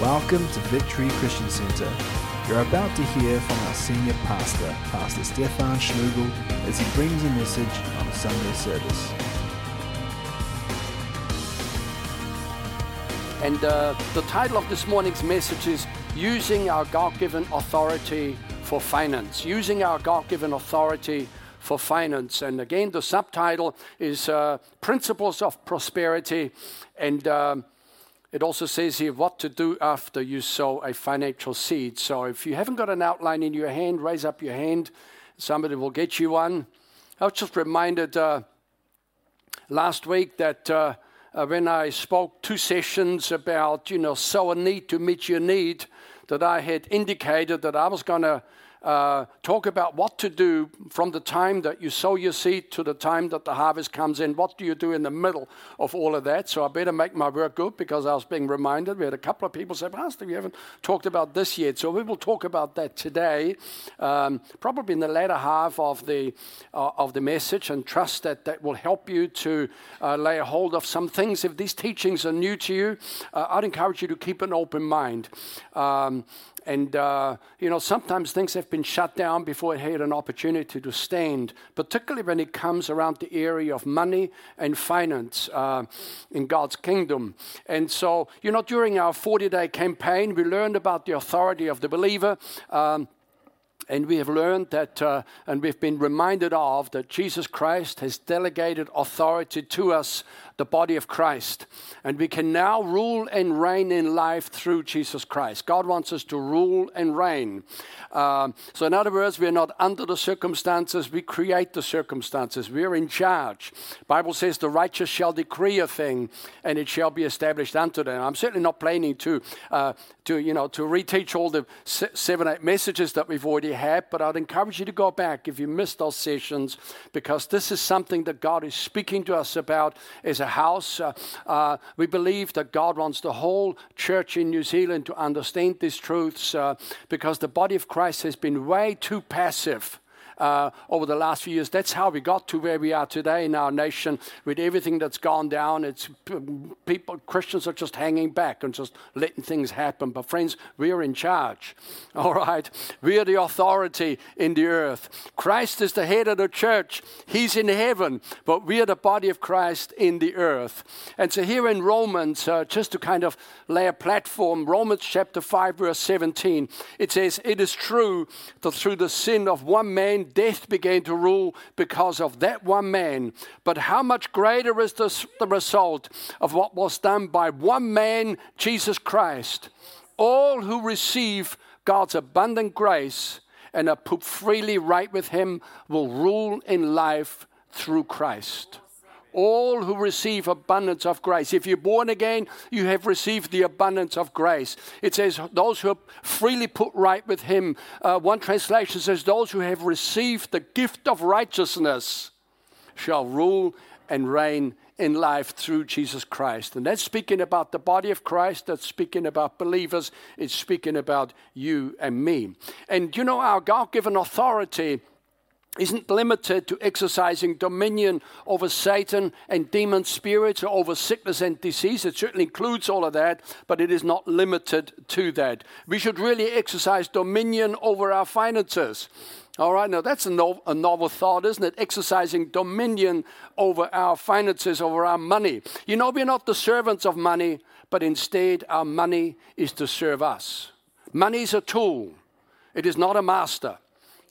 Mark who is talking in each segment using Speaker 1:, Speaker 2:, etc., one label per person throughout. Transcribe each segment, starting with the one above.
Speaker 1: Welcome to Victory Christian Center. You're about to hear from our senior pastor, Pastor Stefan Schlugel, as he brings a message on a Sunday service.
Speaker 2: And uh, the title of this morning's message is Using Our God Given Authority for Finance. Using Our God Given Authority for Finance. And again, the subtitle is uh, Principles of Prosperity. And um, it also says here what to do after you sow a financial seed. So if you haven't got an outline in your hand, raise up your hand. Somebody will get you one. I was just reminded uh, last week that uh, uh, when I spoke two sessions about, you know, sow a need to meet your need, that I had indicated that I was going to uh, talk about what to do from the time that you sow your seed to the time that the harvest comes in. What do you do in the middle of all of that? So I better make my work good because I was being reminded. We had a couple of people say, Pastor, we haven't talked about this yet. So we will talk about that today, um, probably in the latter half of the, uh, of the message, and trust that that will help you to uh, lay a hold of some things. If these teachings are new to you, uh, I'd encourage you to keep an open mind. Um, and, uh, you know, sometimes things have been shut down before it had an opportunity to stand, particularly when it comes around the area of money and finance uh, in God's kingdom. And so, you know, during our 40 day campaign, we learned about the authority of the believer. Um, and we have learned that, uh, and we've been reminded of, that Jesus Christ has delegated authority to us the body of Christ. And we can now rule and reign in life through Jesus Christ. God wants us to rule and reign. Um, so, in other words, we're not under the circumstances, we create the circumstances. We're in charge. Bible says the righteous shall decree a thing and it shall be established unto them. I'm certainly not planning to, uh, to you know, to reteach all the seven, eight messages that we've already had, but I'd encourage you to go back if you missed those sessions because this is something that God is speaking to us about as a house. Uh, uh, we believe that God wants the whole church in New Zealand to understand these truths uh, because the body of Christ has been way too passive over the last few years. That's how we got to where we are today in our nation with everything that's gone down. It's people, Christians are just hanging back and just letting things happen. But friends, we are in charge. All right, we are the authority in the earth. Christ is the head of the church. He's in heaven, but we are the body of Christ in the earth. And so here in Romans, uh, just to kind of lay a platform, Romans chapter five, verse seventeen, it says, "It is true that through the sin of one man." Death began to rule because of that one man. But how much greater is the, the result of what was done by one man, Jesus Christ? All who receive God's abundant grace and are put freely right with Him will rule in life through Christ all who receive abundance of grace. If you're born again, you have received the abundance of grace. It says, those who are freely put right with Him. Uh, one translation says, those who have received the gift of righteousness shall rule and reign in life through Jesus Christ. And that's speaking about the body of Christ, that's speaking about believers, it's speaking about you and me. And you know, our God given authority isn't limited to exercising dominion over Satan and demon spirits or over sickness and disease. It certainly includes all of that, but it is not limited to that. We should really exercise dominion over our finances. All right, now that's a, no, a novel thought, isn't it? Exercising dominion over our finances, over our money. You know, we're not the servants of money, but instead our money is to serve us. Money is a tool, it is not a master.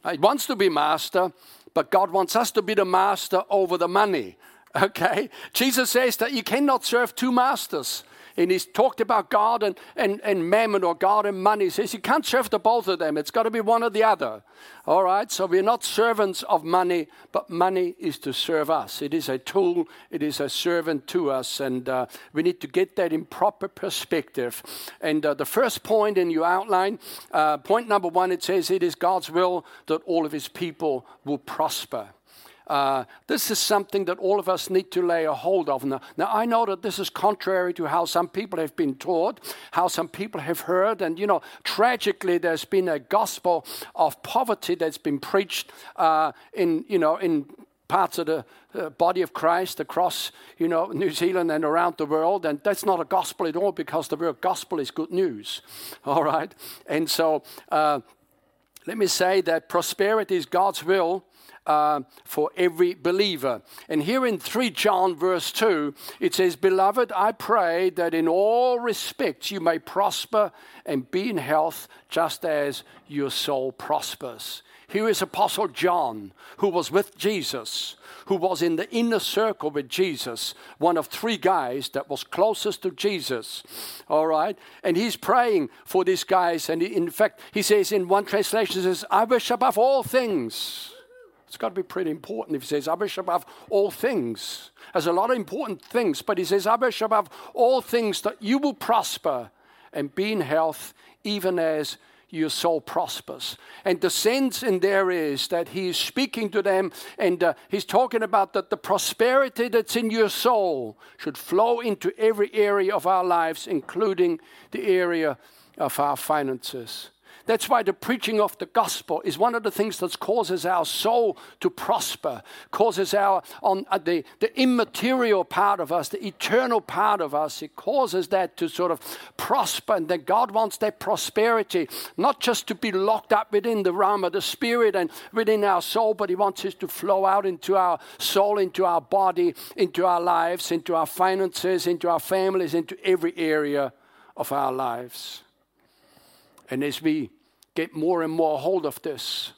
Speaker 2: He wants to be master, but God wants us to be the master over the money. Okay? Jesus says that you cannot serve two masters and he's talked about God and, and, and mammon or God and money. He says you can't serve the both of them. It's got to be one or the other. All right? So we're not servants of money, but money is to serve us. It is a tool, it is a servant to us. And uh, we need to get that in proper perspective. And uh, the first point in your outline, uh, point number one, it says it is God's will that all of his people will prosper. Uh, this is something that all of us need to lay a hold of. Now, now, I know that this is contrary to how some people have been taught, how some people have heard. And, you know, tragically, there's been a gospel of poverty that's been preached uh, in, you know, in parts of the uh, body of Christ across, you know, New Zealand and around the world. And that's not a gospel at all because the word gospel is good news. All right. And so uh, let me say that prosperity is God's will. Uh, for every believer. And here in 3 John, verse 2, it says, Beloved, I pray that in all respects you may prosper and be in health, just as your soul prospers. Here is Apostle John, who was with Jesus, who was in the inner circle with Jesus, one of three guys that was closest to Jesus. All right? And he's praying for these guys. And in fact, he says in one translation, says, I wish above all things. It's got to be pretty important if he says, I wish above all things. There's a lot of important things, but he says, I wish above all things that you will prosper and be in health, even as your soul prospers. And the sense in there is that he is speaking to them and uh, he's talking about that the prosperity that's in your soul should flow into every area of our lives, including the area of our finances. That's why the preaching of the gospel is one of the things that causes our soul to prosper, causes our on uh, the, the immaterial part of us, the eternal part of us, it causes that to sort of prosper. And that God wants that prosperity, not just to be locked up within the realm of the spirit and within our soul, but He wants it to flow out into our soul, into our body, into our lives, into our finances, into our families, into every area of our lives. And as we get more and more hold of this.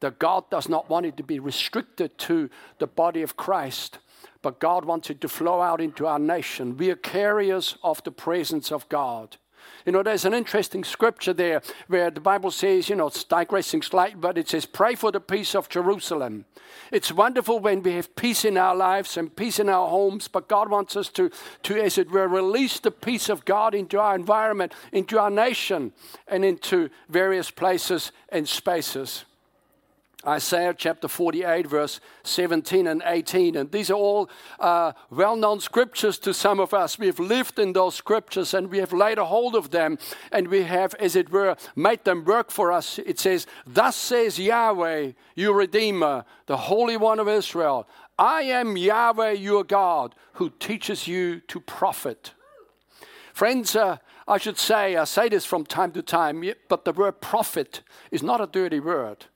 Speaker 2: That God does not want it to be restricted to the body of Christ, but God wants it to flow out into our nation. We are carriers of the presence of God. You know, there's an interesting scripture there where the Bible says, you know, it's digressing slightly, but it says, pray for the peace of Jerusalem. It's wonderful when we have peace in our lives and peace in our homes, but God wants us to, to as it were, release the peace of God into our environment, into our nation, and into various places and spaces. Isaiah chapter 48, verse 17 and 18. And these are all uh, well known scriptures to some of us. We have lived in those scriptures and we have laid a hold of them and we have, as it were, made them work for us. It says, Thus says Yahweh, your Redeemer, the Holy One of Israel I am Yahweh your God who teaches you to profit. Friends, uh, I should say, I say this from time to time, but the word profit is not a dirty word.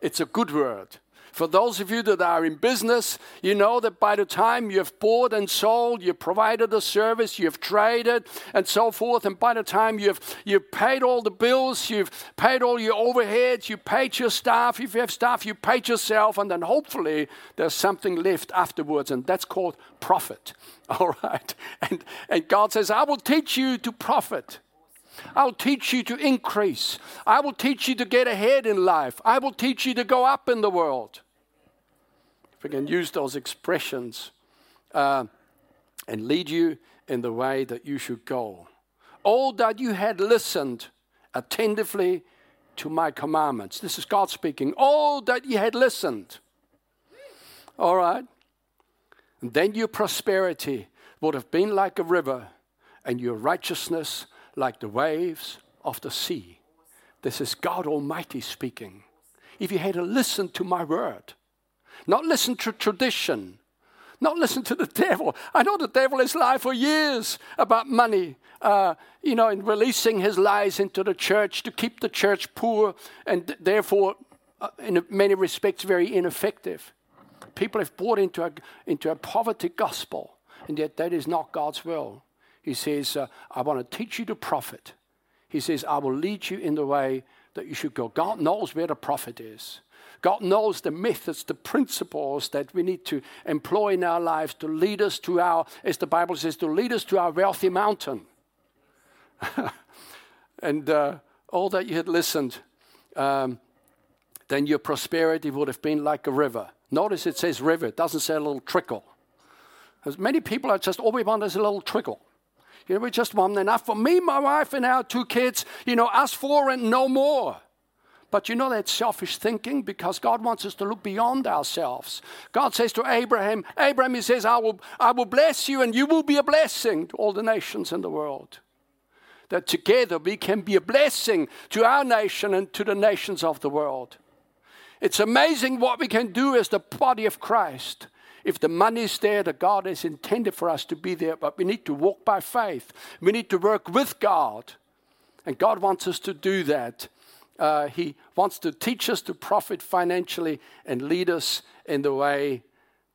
Speaker 2: It's a good word. For those of you that are in business, you know that by the time you've bought and sold, you've provided a service, you've traded, and so forth, and by the time you've, you've paid all the bills, you've paid all your overheads, you paid your staff, if you have staff, you paid yourself, and then hopefully there's something left afterwards, and that's called profit. All right? And, and God says, I will teach you to profit. I'll teach you to increase. I will teach you to get ahead in life. I will teach you to go up in the world. If we can use those expressions uh, and lead you in the way that you should go. All that you had listened attentively to my commandments. This is God speaking. All that you had listened. All right. And then your prosperity would have been like a river, and your righteousness like the waves of the sea. This is God Almighty speaking. If you had to listen to my word, not listen to tradition, not listen to the devil. I know the devil has lied for years about money, uh, you know, in releasing his lies into the church to keep the church poor and therefore, uh, in many respects, very ineffective. People have bought into a, into a poverty gospel, and yet that is not God's will. He says, uh, I want to teach you to profit. He says, I will lead you in the way that you should go. God knows where the profit is. God knows the methods, the principles that we need to employ in our lives to lead us to our, as the Bible says, to lead us to our wealthy mountain. and uh, all that you had listened, um, then your prosperity would have been like a river. Notice it says river, it doesn't say a little trickle. As many people are just all we want is a little trickle. You know, we're just want enough for me, my wife, and our two kids, you know, us four and no more. But you know that's selfish thinking because God wants us to look beyond ourselves. God says to Abraham, Abraham, he says, I will, I will bless you and you will be a blessing to all the nations in the world. That together we can be a blessing to our nation and to the nations of the world. It's amazing what we can do as the body of Christ. If the money is there, the God has intended for us to be there, but we need to walk by faith. We need to work with God. And God wants us to do that. Uh, he wants to teach us to profit financially and lead us in the way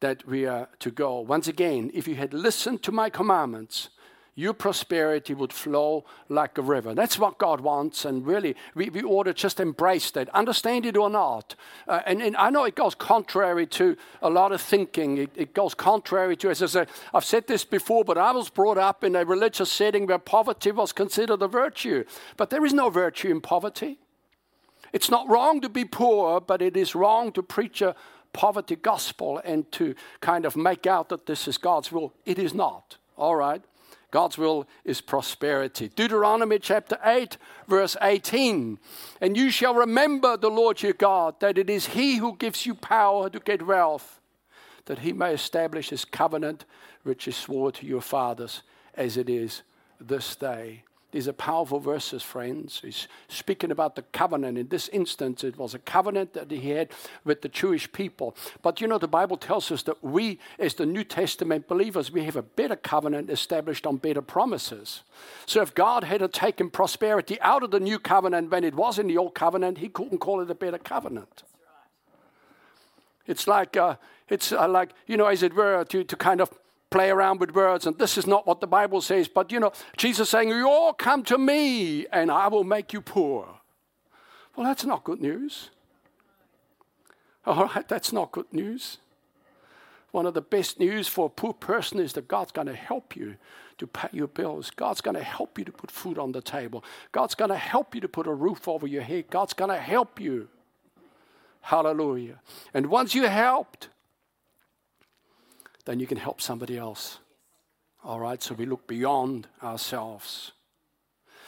Speaker 2: that we are to go. Once again, if you had listened to my commandments, your prosperity would flow like a river. That's what God wants, and really, we, we ought to just embrace that, understand it or not. Uh, and, and, I know it goes contrary to a lot of thinking. It, it goes contrary to, as I I've said this before, but I was brought up in a religious setting where poverty was considered a virtue. But there is no virtue in poverty. It's not wrong to be poor, but it is wrong to preach a poverty gospel and to kind of make out that this is God's will. It is not. All right? God's will is prosperity. Deuteronomy chapter 8, verse 18. And you shall remember the Lord your God, that it is He who gives you power to get wealth, that He may establish His covenant, which is swore to your fathers, as it is this day. These are powerful verses, friends. He's speaking about the covenant. In this instance, it was a covenant that he had with the Jewish people. But you know, the Bible tells us that we, as the New Testament believers, we have a better covenant established on better promises. So if God had taken prosperity out of the new covenant when it was in the old covenant, he couldn't call it a better covenant. It's like, uh, it's uh, like, you know, as it were, to, to kind of play around with words, and this is not what the Bible says, but you know, Jesus saying, You all come to me, and I will make you poor. Well, that's not good news. All right, that's not good news. One of the best news for a poor person is that God's going to help you to pay your bills. God's going to help you to put food on the table. God's going to help you to put a roof over your head. God's going to help you. Hallelujah. And once you're helped, then you can help somebody else. All right, so we look beyond ourselves.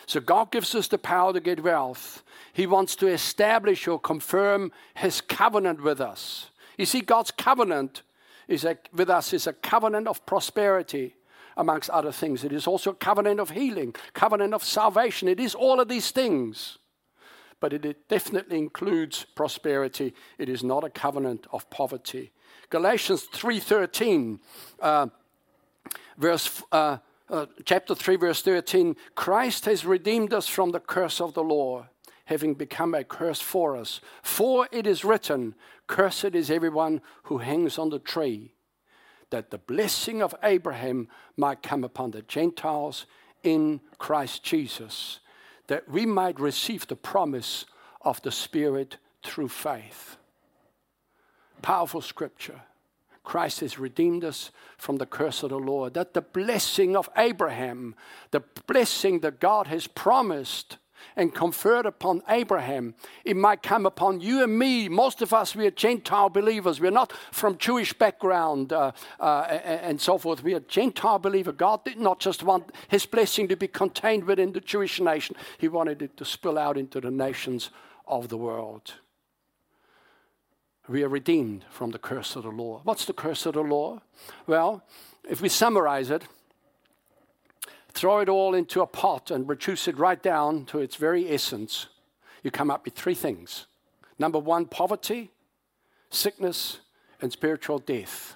Speaker 2: So God gives us the power to get wealth. He wants to establish or confirm his covenant with us. You see, God's covenant is a, with us is a covenant of prosperity, amongst other things. It is also a covenant of healing, covenant of salvation. It is all of these things. But it, it definitely includes prosperity. It is not a covenant of poverty. Galatians 3.13, uh, verse, uh, uh, chapter 3, verse 13, Christ has redeemed us from the curse of the law, having become a curse for us. For it is written, Cursed is everyone who hangs on the tree, that the blessing of Abraham might come upon the Gentiles in Christ Jesus, that we might receive the promise of the Spirit through faith. Powerful scripture. Christ has redeemed us from the curse of the law. That the blessing of Abraham, the blessing that God has promised and conferred upon Abraham, it might come upon you and me. Most of us, we are Gentile believers. We're not from Jewish background uh, uh, and so forth. We are Gentile believer. God did not just want his blessing to be contained within the Jewish nation, he wanted it to spill out into the nations of the world. We are redeemed from the curse of the law. What's the curse of the law? Well, if we summarize it, throw it all into a pot and reduce it right down to its very essence, you come up with three things. Number one, poverty, sickness, and spiritual death.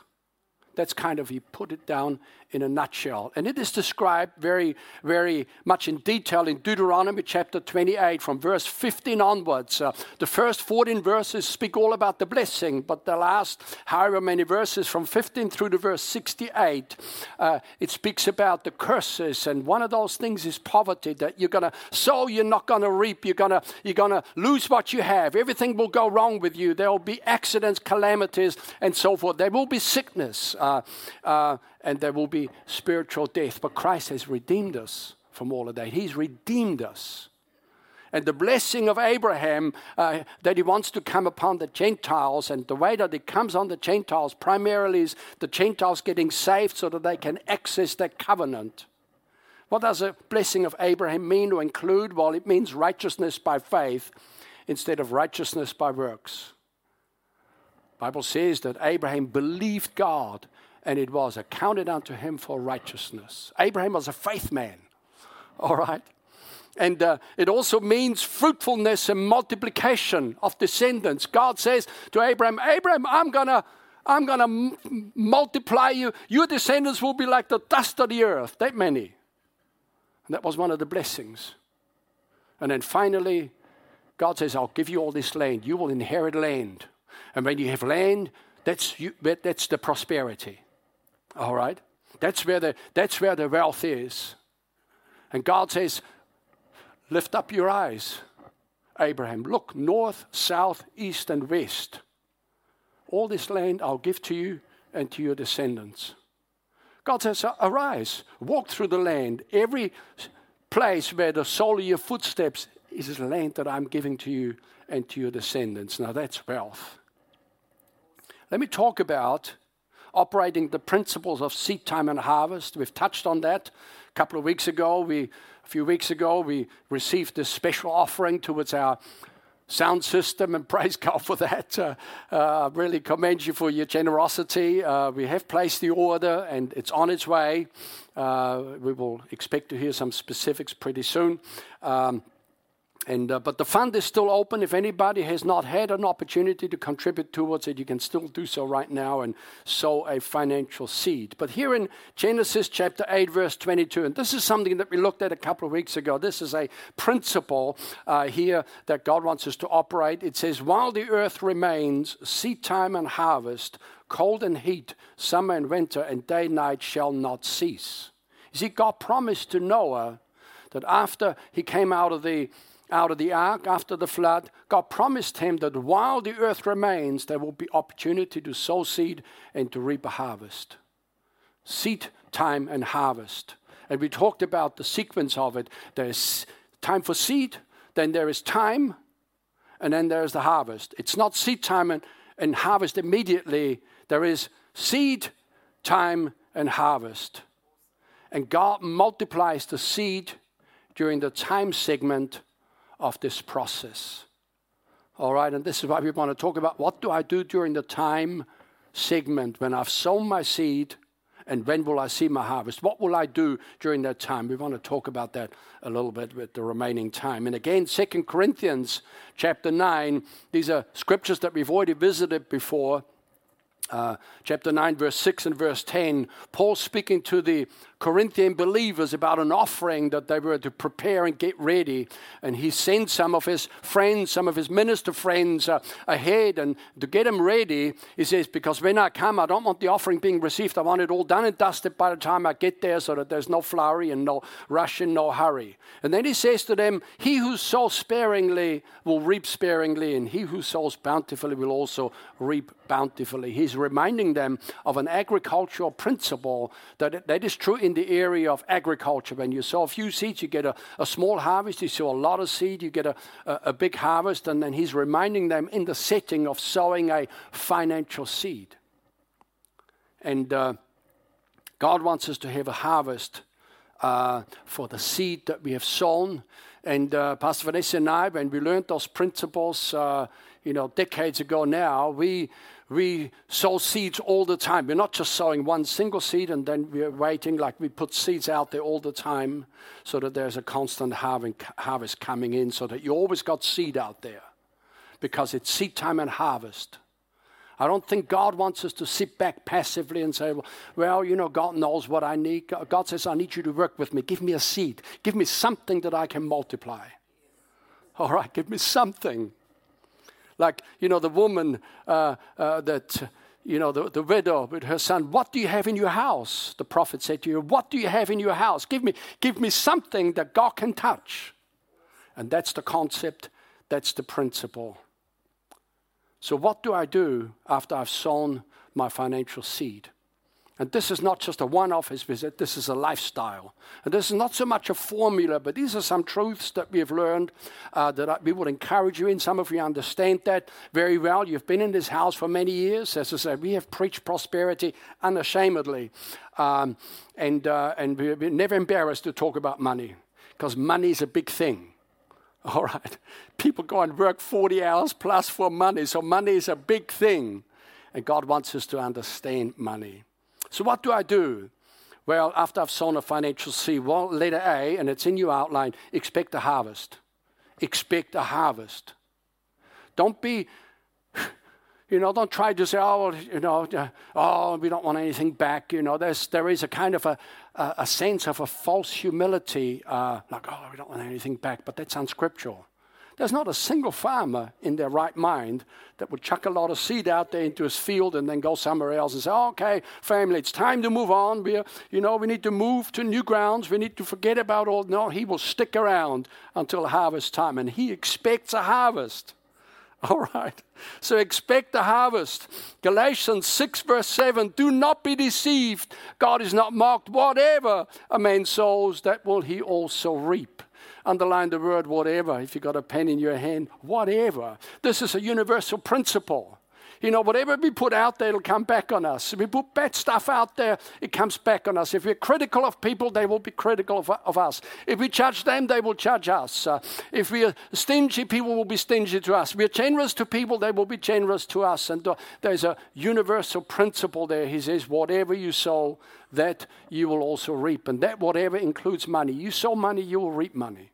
Speaker 2: That's kind of, he put it down in a nutshell. And it is described very, very much in detail in Deuteronomy chapter 28 from verse 15 onwards. Uh, the first 14 verses speak all about the blessing, but the last however many verses from 15 through to verse 68, uh, it speaks about the curses. And one of those things is poverty that you're going to sow, you're not going to reap, you're going to you're going to lose what you have. Everything will go wrong with you. There will be accidents, calamities, and so forth. There will be sickness. Uh, uh and there will be spiritual death. But Christ has redeemed us from all of that. He's redeemed us. And the blessing of Abraham uh, that he wants to come upon the Gentiles, and the way that it comes on the Gentiles primarily is the Gentiles getting saved so that they can access that covenant. What does a blessing of Abraham mean to include? Well, it means righteousness by faith instead of righteousness by works. Bible says that Abraham believed God and it was accounted unto him for righteousness. Abraham was a faith man, all right? And uh, it also means fruitfulness and multiplication of descendants. God says to Abraham, Abraham, I'm going to I'm going to m- multiply you. Your descendants will be like the dust of the earth, that many. And that was one of the blessings. And then finally, God says, I'll give you all this land. You will inherit land. And when you have land, that's, you, that's the prosperity. All right? That's where, the, that's where the wealth is. And God says, Lift up your eyes, Abraham. Look north, south, east, and west. All this land I'll give to you and to your descendants. God says, Arise, walk through the land. Every place where the sole of your footsteps is the land that I'm giving to you and to your descendants. Now that's wealth. Let me talk about operating the principles of seed time and harvest. We've touched on that a couple of weeks ago. We, a few weeks ago, we received this special offering towards our sound system, and praise God for that. Uh, uh, really commend you for your generosity. Uh, we have placed the order, and it's on its way. We will expect to hear some specifics pretty soon. Uh, but the fund is still open. If anybody has not had an opportunity to contribute towards it, you can still do so right now and sow a financial seed. But here in Genesis chapter 8, verse 22, and this is something that we looked at a couple of weeks ago. This is a principle uh, here that God wants us to operate. It says, While the earth remains, seed time and harvest, cold and heat, summer and winter, and day and night shall not cease. You see, God promised to Noah that after he came out of the out of the ark after the flood, God promised him that while the earth remains, there will be opportunity to sow seed and to reap a harvest. Seed time and harvest. And we talked about the sequence of it. There's time for seed, then there is time, and then there's the harvest. It's not seed time and, and harvest immediately, there is seed, time, and harvest. And God multiplies the seed during the time segment of this process. All right, and this is why we want to talk about what do I do during the time segment when I've sown my seed and when will I see my harvest? What will I do during that time? We want to talk about that a little bit with the remaining time. And again, Second Corinthians chapter 9, these are scriptures that we've already visited before. Uh, chapter 9, verse 6 and verse 10, Paul speaking to the Corinthian believers about an offering that they were to prepare and get ready. And he sent some of his friends, some of his minister friends uh, ahead and to get them ready. He says, Because when I come, I don't want the offering being received. I want it all done and dusted by the time I get there so that there's no flurry and no rush and no hurry. And then he says to them, He who sows sparingly will reap sparingly, and he who sows bountifully will also reap bountifully. He's reminding them of an agricultural principle that, that is true in in the area of agriculture. When you sow a few seeds, you get a, a small harvest. You sow a lot of seed, you get a, a, a big harvest. And then he's reminding them in the setting of sowing a financial seed. And uh, God wants us to have a harvest uh, for the seed that we have sown. And uh, Pastor Vanessa and I, when we learned those principles, uh, you know, decades ago now, we we sow seeds all the time. We're not just sowing one single seed and then we're waiting, like we put seeds out there all the time so that there's a constant harvest coming in, so that you always got seed out there because it's seed time and harvest. I don't think God wants us to sit back passively and say, well, you know, God knows what I need. God says, I need you to work with me. Give me a seed. Give me something that I can multiply. All right, give me something. Like, you know, the woman uh, uh, that, you know, the, the widow with her son, what do you have in your house? The prophet said to you, what do you have in your house? Give me, give me something that God can touch. And that's the concept, that's the principle. So, what do I do after I've sown my financial seed? And this is not just a one off visit, this is a lifestyle. And this is not so much a formula, but these are some truths that we have learned uh, that we would encourage you in. Some of you understand that very well. You've been in this house for many years. As I said, we have preached prosperity unashamedly. Um, and, uh, and we're never embarrassed to talk about money because money is a big thing. All right. People go and work 40 hours plus for money. So money is a big thing. And God wants us to understand money. So, what do I do Well, after I've sown a financial seed, well, letter A, and it's in your outline, expect a harvest. Expect a harvest. Don't be, you know, don't try to say, oh, well, you know, oh, we don't want anything back. You know, there's, there is a kind of a, a, a sense of a false humility, uh, like, oh, we don't want anything back, but that's unscriptural. There's not a single farmer in their right mind that would chuck a lot of seed out there into his field and then go somewhere else and say, okay, family, it's time to move on. We, you know, we need to move to new grounds. We need to forget about all. No, he will stick around until harvest time, and he expects a harvest. All right. So expect the harvest. Galatians 6, verse 7 Do not be deceived. God is not mocked. Whatever a man sows, that will he also reap. Underline the word whatever if you've got a pen in your hand. Whatever. This is a universal principle. You know, whatever we put out there, it'll come back on us. If we put bad stuff out there, it comes back on us. If we're critical of people, they will be critical of, of us. If we judge them, they will judge us. Uh, if we are stingy, people will be stingy to us. If we're generous to people, they will be generous to us. And uh, there's a universal principle there. He says, whatever you sow, that you will also reap. And that whatever includes money. You sow money, you will reap money.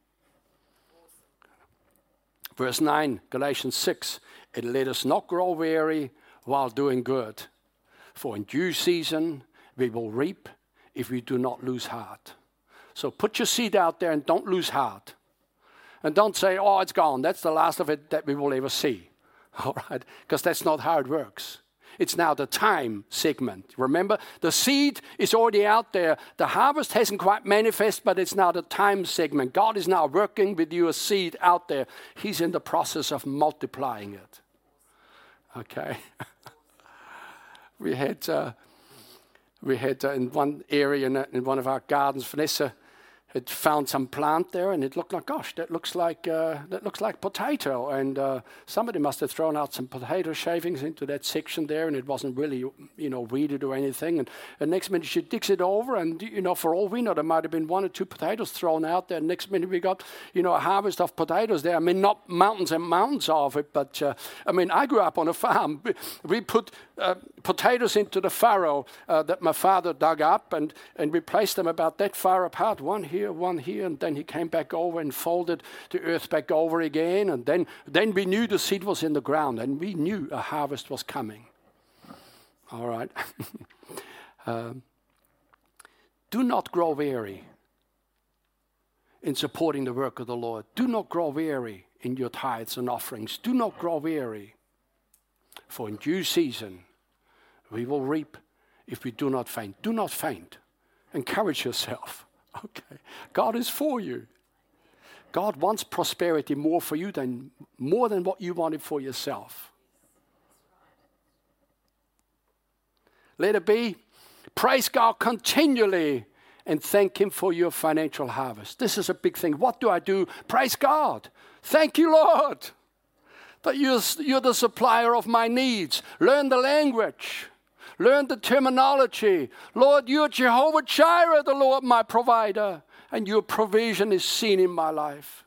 Speaker 2: Verse 9, Galatians 6 and let us not grow weary while doing good. For in due season we will reap if we do not lose heart. So put your seed out there and don't lose heart. And don't say, oh, it's gone. That's the last of it that we will ever see. All right? Because that's not how it works. It's now the time segment. Remember, the seed is already out there. The harvest hasn't quite manifest, but it's now the time segment. God is now working with you a seed out there. He's in the process of multiplying it. Okay. we had uh, we had uh, in one area in, in, one of our gardens, Vanessa had found some plant there, and it looked like, gosh, that looks like uh, that looks like potato. And uh, somebody must have thrown out some potato shavings into that section there, and it wasn't really, you know, weeded or anything. And the next minute she digs it over, and you know, for all we know, there might have been one or two potatoes thrown out there. Next minute we got, you know, a harvest of potatoes there. I mean, not mountains and mountains of it, but uh, I mean, I grew up on a farm. We put uh, potatoes into the furrow uh, that my father dug up, and and we placed them about that far apart, one here here, one here, and then he came back over and folded the earth back over again. And then, then we knew the seed was in the ground, and we knew a harvest was coming. All right. um, do not grow weary in supporting the work of the Lord. Do not grow weary in your tithes and offerings. Do not grow weary. For in due season we will reap if we do not faint. Do not faint. Encourage yourself. Okay. God is for you. God wants prosperity more for you than more than what you wanted for yourself. Let it be. Praise God continually and thank Him for your financial harvest. This is a big thing. What do I do? Praise God. Thank you, Lord, that you're, you're the supplier of my needs. Learn the language. Learn the terminology. Lord, you're Jehovah Jireh, the Lord my provider, and your provision is seen in my life.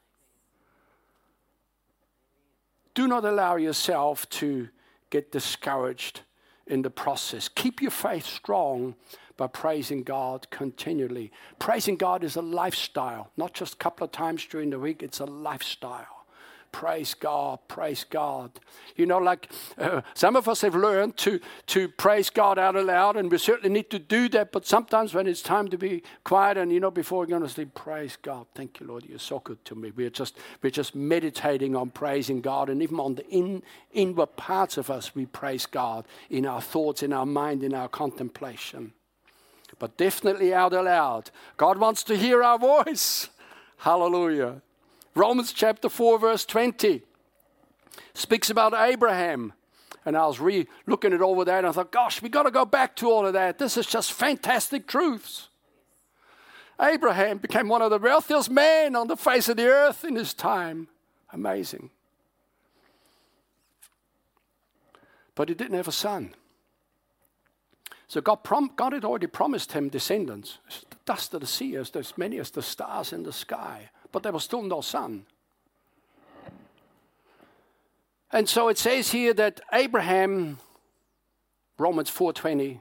Speaker 2: Do not allow yourself to get discouraged in the process. Keep your faith strong by praising God continually. Praising God is a lifestyle, not just a couple of times during the week, it's a lifestyle. Praise God, praise God. You know, like uh, some of us have learned to, to praise God out aloud, and we certainly need to do that. But sometimes when it's time to be quiet and, you know, before we're going to sleep, praise God. Thank you, Lord. You're so good to me. We're just, we're just meditating on praising God. And even on the in, inward parts of us, we praise God in our thoughts, in our mind, in our contemplation. But definitely out aloud. God wants to hear our voice. Hallelujah. Romans chapter 4, verse 20 speaks about Abraham. And I was re looking at all of that, and I thought, gosh, we got to go back to all of that. This is just fantastic truths. Abraham became one of the wealthiest men on the face of the earth in his time. Amazing. But he didn't have a son. So God, prom- God had already promised him descendants. the dust of the sea as as many as the stars in the sky but there was still no son. And so it says here that Abraham, Romans 4:20,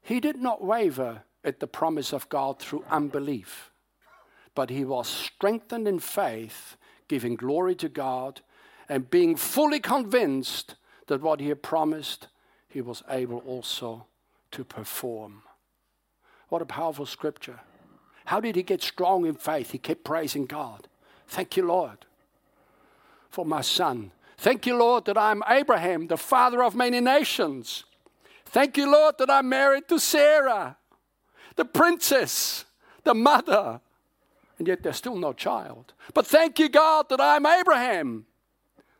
Speaker 2: he did not waver at the promise of God through unbelief, but he was strengthened in faith, giving glory to God, and being fully convinced that what he had promised, he was able also to perform. What a powerful scripture. How did he get strong in faith? He kept praising God. Thank you, Lord, for my son. Thank you, Lord, that I'm Abraham, the father of many nations. Thank you, Lord, that I'm married to Sarah, the princess, the mother. And yet there's still no child. But thank you, God, that I'm Abraham,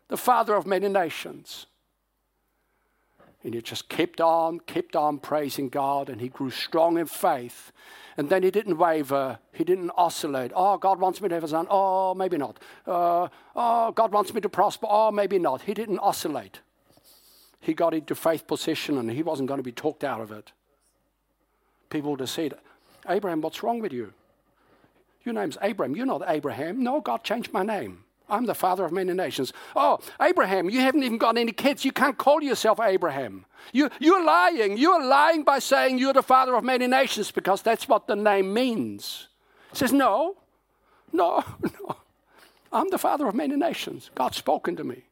Speaker 2: the father of many nations. And he just kept on, kept on praising God, and he grew strong in faith. And then he didn't waver, he didn't oscillate. Oh, God wants me to have a son. Oh, maybe not. Uh, oh, God wants me to prosper. Oh, maybe not. He didn't oscillate. He got into faith position and he wasn't going to be talked out of it. People would have said, Abraham, what's wrong with you? Your name's Abraham. You're not Abraham. No, God changed my name. I'm the father of many nations. Oh, Abraham, you haven't even got any kids. You can't call yourself Abraham. You, you're lying. You're lying by saying you're the father of many nations because that's what the name means. He says, No, no, no. I'm the father of many nations. God's spoken to me.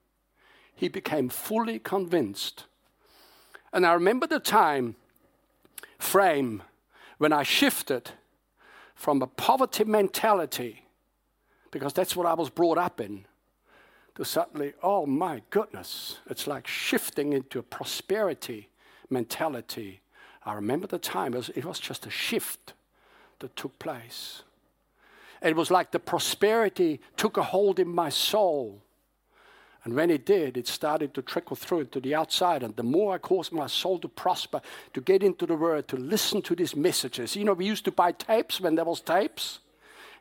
Speaker 2: He became fully convinced. And I remember the time frame when I shifted from a poverty mentality because that's what I was brought up in. To suddenly, oh my goodness, it's like shifting into a prosperity mentality. I remember the time, it was, it was just a shift that took place. It was like the prosperity took a hold in my soul. And when it did, it started to trickle through to the outside. And the more I caused my soul to prosper, to get into the Word, to listen to these messages. You know, we used to buy tapes when there was tapes.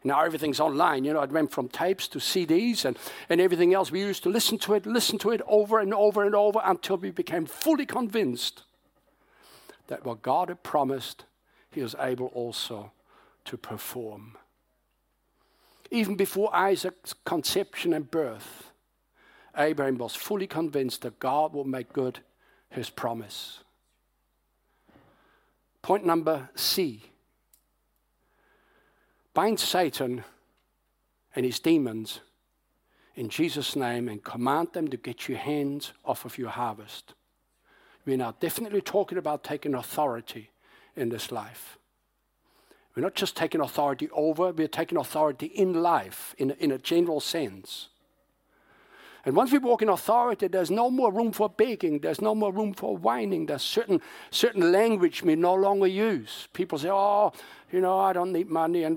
Speaker 2: Now everything's online. You know, it went from tapes to CDs and, and everything else. We used to listen to it, listen to it over and over and over until we became fully convinced that what God had promised, He was able also to perform. Even before Isaac's conception and birth, Abraham was fully convinced that God would make good His promise. Point number C Bind Satan and his demons in Jesus' name and command them to get your hands off of your harvest. We're now definitely talking about taking authority in this life. We're not just taking authority over, we're taking authority in life in, in a general sense. And once we walk in authority, there's no more room for begging. There's no more room for whining. There's certain, certain language we no longer use. People say, oh, you know, I don't need money and,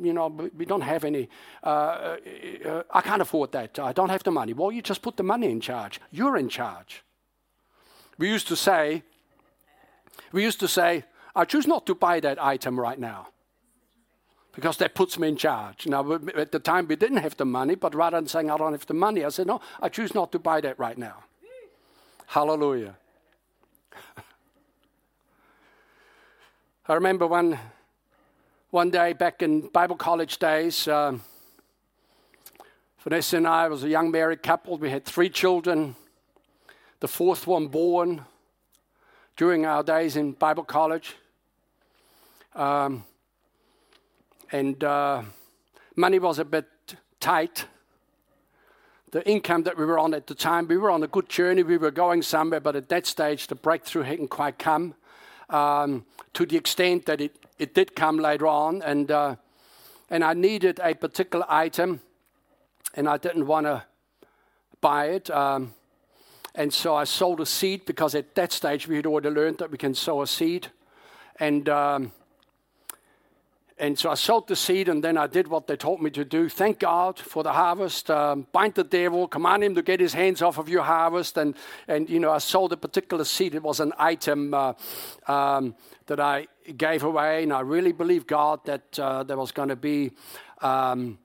Speaker 2: you know, we don't have any. Uh, uh, uh, I can't afford that. I don't have the money. Well, you just put the money in charge. You're in charge. We used to say, we used to say, I choose not to buy that item right now because that puts me in charge. Now, at the time, we didn't have the money, but rather than saying, I don't have the money, I said, No, I choose not to buy that right now. Hallelujah. I remember one, one day back in Bible college days, uh, Vanessa and I was a young married couple. We had three children, the fourth one born during our days in Bible college. Um, and uh, money was a bit tight. The income that we were on at the time, we were on a good journey, we were going somewhere, but at that stage, the breakthrough hadn't quite come um, to the extent that it, did come later on. And, uh, and I needed a particular item, and I didn't want to buy it. Um, and so I sold a seed because at that stage we had already learned that we can sow a seed. And um, and so I sowed the seed, and then I did what they told me to do. Thank God for the harvest. Um, bind the devil, command him to get his hands off of your harvest. And, and you know, I sold a particular seed. It was an item uh, um, that I gave away, and I really believe God that uh, there was going to be, um,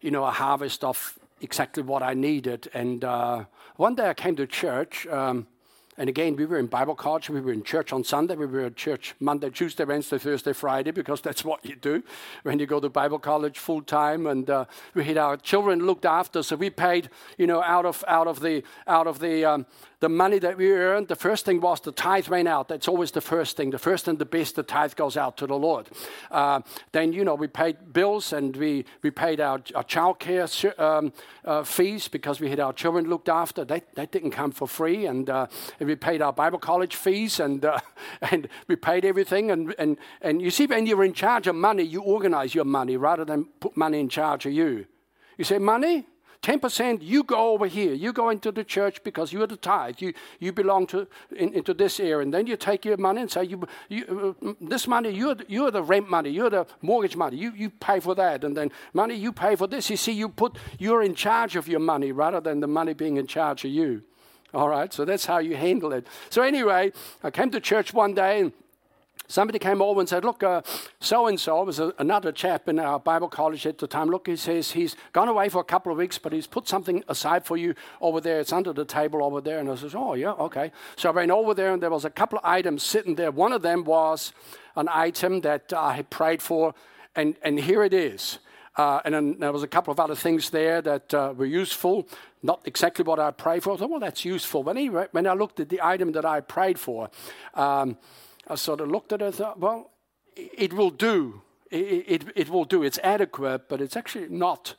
Speaker 2: you know, a harvest of exactly what I needed. And uh, one day I came to church. Um, and again, we were in Bible college, we were in church on Sunday, we were at church Monday, Tuesday, Wednesday, Thursday, Friday, because that's what you do when you go to Bible college full time. And uh, we had our children looked after, so we paid, you know, out of out of the out of the um, the money that we earned, the first thing was the tithe went out. That's always the first thing. The first and the best, the tithe goes out to the Lord. Uh, then, you know, we paid bills and we, we paid our, our childcare um, uh, fees because we had our children looked after. That, that didn't come for free. And, uh, and we paid our Bible college fees and, uh, and we paid everything. And, and, and you see, when you're in charge of money, you organize your money rather than put money in charge of you. You say, money? 10% you go over here. You go into the church because you're the tithe. You, you belong to in, into this area. And then you take your money and say you, you uh, this money you're the, you're the rent money. You're the mortgage money. You, you pay for that. And then money you pay for this. You see you put you're in charge of your money rather than the money being in charge of you. All right? So that's how you handle it. So anyway i came to church one day and Somebody came over and said, Look, so and so, was a, another chap in our Bible college at the time. Look, he says he's gone away for a couple of weeks, but he's put something aside for you over there. It's under the table over there. And I says, Oh, yeah, okay. So I went over there, and there was a couple of items sitting there. One of them was an item that I had prayed for, and, and here it is. Uh, and then there was a couple of other things there that uh, were useful, not exactly what I prayed for. I thought, well, that's useful. Anyway, when I looked at the item that I prayed for, um, I sort of looked at it and thought, well, it will do. It, it, it will do. It's adequate, but it's actually not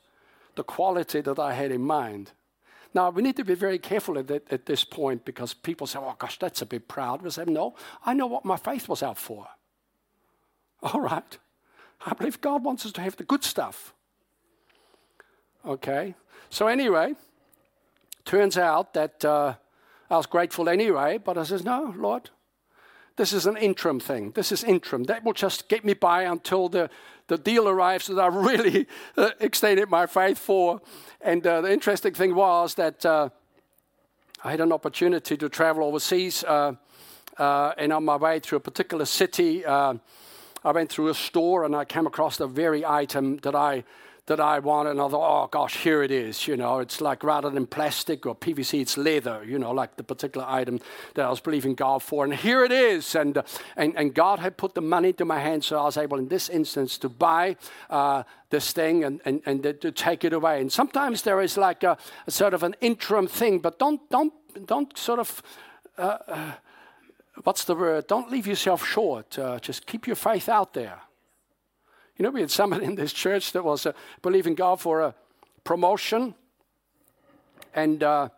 Speaker 2: the quality that I had in mind. Now, we need to be very careful at, at this point because people say, oh, gosh, that's a bit proud. We say, no, I know what my faith was out for. All right. I believe God wants us to have the good stuff. Okay. So, anyway, turns out that uh, I was grateful anyway, but I says, no, Lord, this is an interim thing. This is interim. That will just get me by until the, the deal arrives that I really uh, extended my faith for. And uh, the interesting thing was that uh, I had an opportunity to travel overseas. Uh, uh, and on my way through a particular city, I went through a store and I came across the very item that I that I I thought, oh gosh, here it is. You know, it's like rather than plastic or PVC, it's leather. You know, like the particular item that I was believing God for, and here it is. And and and God had put the money into my hand, so I was able, in this instance, to buy. Uh, this thing and, and, and to take it away. And sometimes there is like a, a sort of an interim thing, but don't, don't, don't sort of, uh, uh, what's the word? Don't leave yourself short. Uh, just keep your faith out there. You know, we had somebody in this church that was uh, believing God for a promotion, and uh,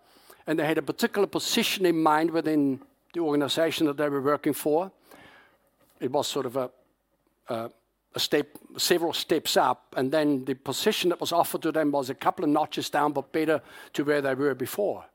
Speaker 2: and they had a particular position in mind within the organization that they were working for. It was sort of a, a, a step, several steps up, and then the position that was offered to them was a couple of notches down, but better to where they were before.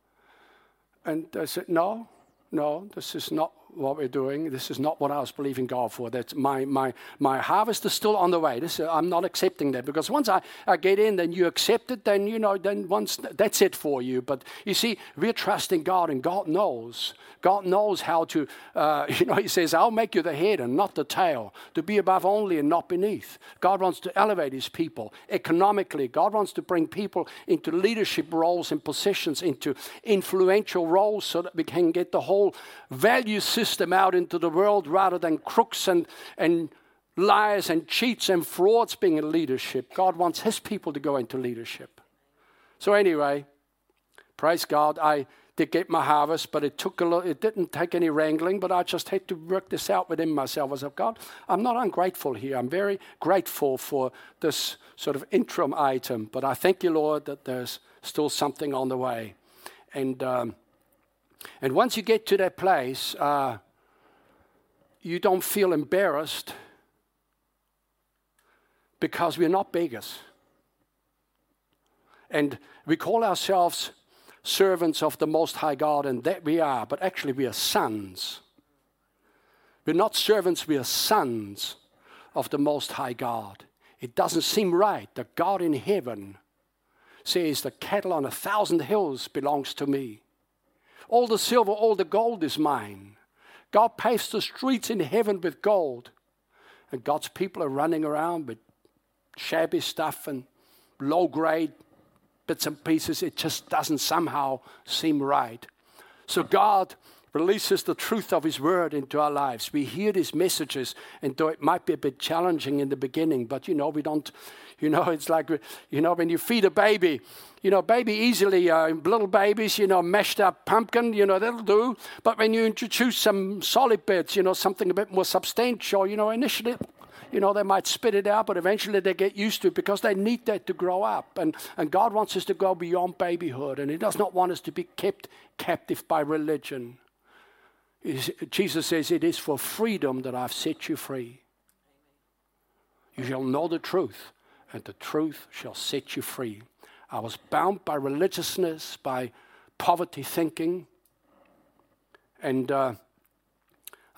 Speaker 2: And they said, "No, no, this is not what we're doing. This is not what I was believing God for. That my, my, my harvest is still on the way. This, I'm not accepting that because once I, I get in, then you accept it, then, you know, then once that's it for you. But you see, we're trusting God and God knows. God knows how to, uh, you know, He says, I'll make you the head and not the tail, to be above only and not beneath. God wants to elevate His people economically. God wants to bring people into leadership roles and positions, into influential roles so that we can get the whole value system system out into the world rather than crooks and, and liars and cheats and frauds being in leadership. God wants his people to go into leadership. So, anyway, praise God. I did get my harvest, but it took a it didn't take any wrangling, but I just had to work this out within myself. I said, God, I'm not ungrateful here. I'm very grateful for this sort of interim item, but I thank you, Lord, that there's still something on the way. And um, and once you get to that place, uh, you don't feel embarrassed because we're not beggars. And we call ourselves servants of the Most High God, and that we are, but actually we are sons. We're not servants, we are sons of the Most High God. It doesn't seem right that God in heaven says, The cattle on a thousand hills belongs to me. All the silver, all the gold is mine. God paves the streets in heaven with gold. And God's people are running around with shabby stuff and low grade bits and pieces. It just doesn't somehow seem right. So God releases the truth of His Word into our lives. We hear these messages, and though it might be a bit challenging in the beginning, but you know, we don't, you know, it's like, you know, when you feed a baby, you know, baby easily, uh, little babies, you know, mashed up pumpkin, you know, that'll do. But when you introduce some solid bits, you know, something a bit more substantial, you know, initially, you know, they might spit it out, but eventually they get used to it because they need that to grow up. And, and God wants us to go beyond babyhood, and He does not want us to be kept captive by religion. Jesus says, It is for freedom that I've set you free. You shall know the truth, and the truth shall set you free. I was bound by religiousness, by poverty thinking, and uh,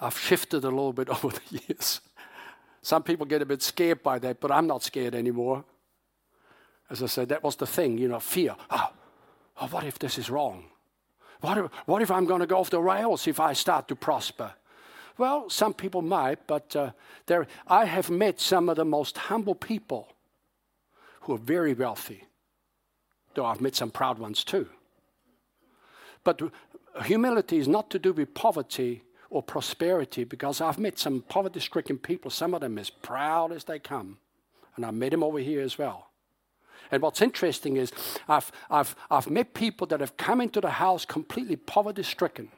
Speaker 2: I've shifted a little bit over the years. Some people get a bit scared by that, but I'm not scared anymore. As I said, that was the thing, you know, fear. Oh, oh what if this is wrong? What if, what if I'm going to go off the rails if I start to prosper? Well, some people might, but uh, there, I have met some of the most humble people who are very wealthy, though I've met some proud ones too. But humility is not to do with poverty or prosperity because I've met some poverty stricken people, some of them as proud as they come. And I've met them over here as well. And what's interesting is I've, I've, I've met people that have come into the house completely poverty stricken.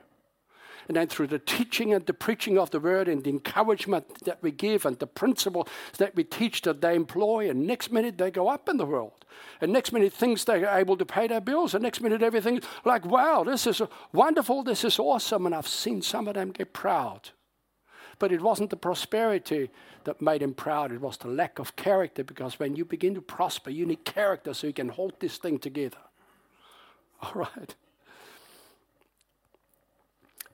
Speaker 2: And then through the teaching and the preaching of the word and the encouragement that we give and the principles that we teach that they employ, and next minute they go up in the world. And next minute things they're able to pay their bills. And next minute everything like, wow, this is wonderful, this is awesome. And I've seen some of them get proud. But it wasn't the prosperity that made him proud, it was the lack of character because when you begin to prosper, you need character so you can hold this thing together. All right.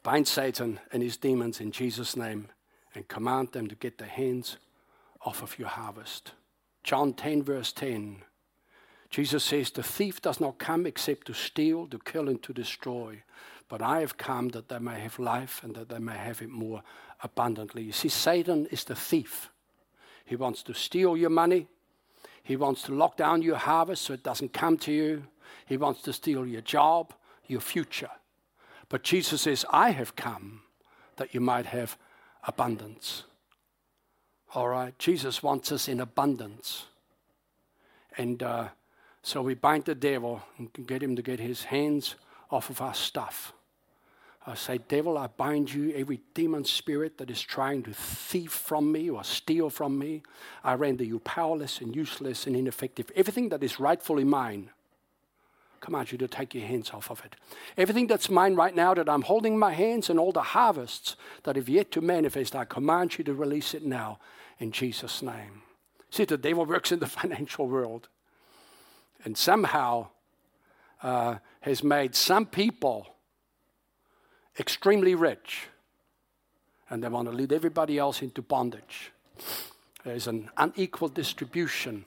Speaker 2: Bind Satan and his demons in Jesus' name and command them to get their hands off of your harvest. John 10, verse 10. Jesus says, The thief does not come except to steal, to kill, and to destroy. But I have come that they may have life and that they may have it more abundantly. You see, Satan is the thief. He wants to steal your money. He wants to lock down your harvest so it doesn't come to you. He wants to steal your job, your future. But Jesus says, I have come that you might have abundance. All right, Jesus wants us in abundance. And uh, so we bind the devil and get him to get his hands off of our stuff. I say, Devil, I bind you, every demon spirit that is trying to thief from me or steal from me. I render you powerless and useless and ineffective. Everything that is rightfully mine, command you to take your hands off of it. Everything that's mine right now that I'm holding in my hands and all the harvests that have yet to manifest, I command you to release it now in Jesus' name. See, the devil works in the financial world and somehow uh, has made some people extremely rich and they want to lead everybody else into bondage. There's an unequal distribution.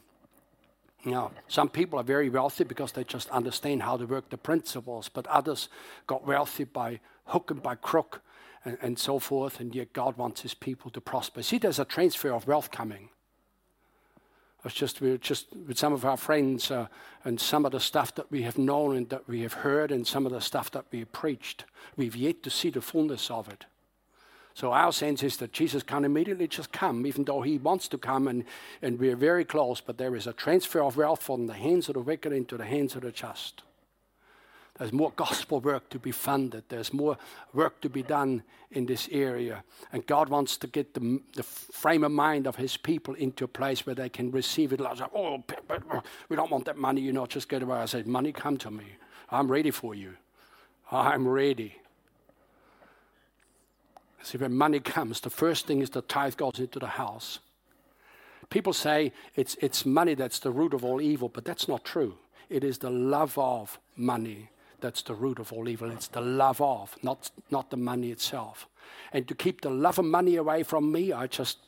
Speaker 2: Now, some people are very wealthy because they just understand how to work the principles, but others got wealthy by hook and by crook and, and so forth, and yet God wants his people to prosper. See, there's a transfer of wealth coming was just we were just with some of our friends uh, and some of the stuff that we have known and that we have heard and some of the stuff that we preached. We've yet to see the fullness of it. So our sense is that Jesus can't immediately just come, even though he wants to come and, and we're very close, but there is a transfer of wealth from the hands of the wicked into the hands of the just. There's more gospel work to be funded. There's more work to be done in this area. And God wants to get the, the frame of mind of His people into a place where they can receive it. Like, oh, we don't want that money, you know, just get away. I said, money, come to me. I'm ready for you. I'm ready. See, when money comes, the first thing is the tithe goes into the house. People say it's, it's money that's the root of all evil, but that's not true. It is the love of money that's the root of all evil. It's the love of, not, not the money itself. And to keep the love of money away from me, I just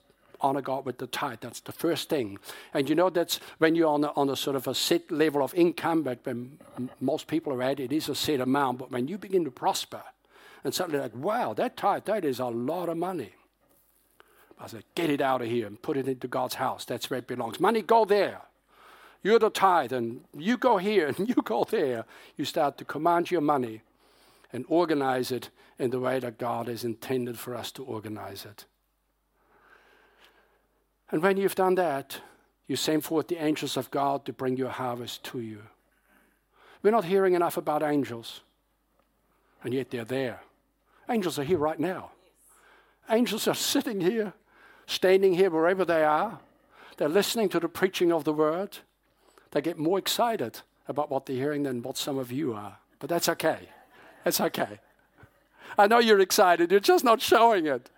Speaker 2: honor God with the tithe. That's the first thing. And you know, that's when you're on a, on a sort of a set level of income, but when most people are at, it is a set amount. But when you begin to prosper, and suddenly like, wow, that tithe, that is a lot of money. I said, get it out of here and put it into God's house. That's where it belongs. Money, go there. You're the tithe, and you go here and you go there. You start to command your money and organize it in the way that God has intended for us to organize it. And when you've done that, you send forth the angels of God to bring your harvest to you. We're not hearing enough about angels, and yet they're there. Angels are here right now. Angels are sitting here, standing here wherever they are. They're listening to the preaching of the word. They get more excited about what they're hearing than what some of you are. But that's okay. That's okay. I know you're excited, you're just not showing it.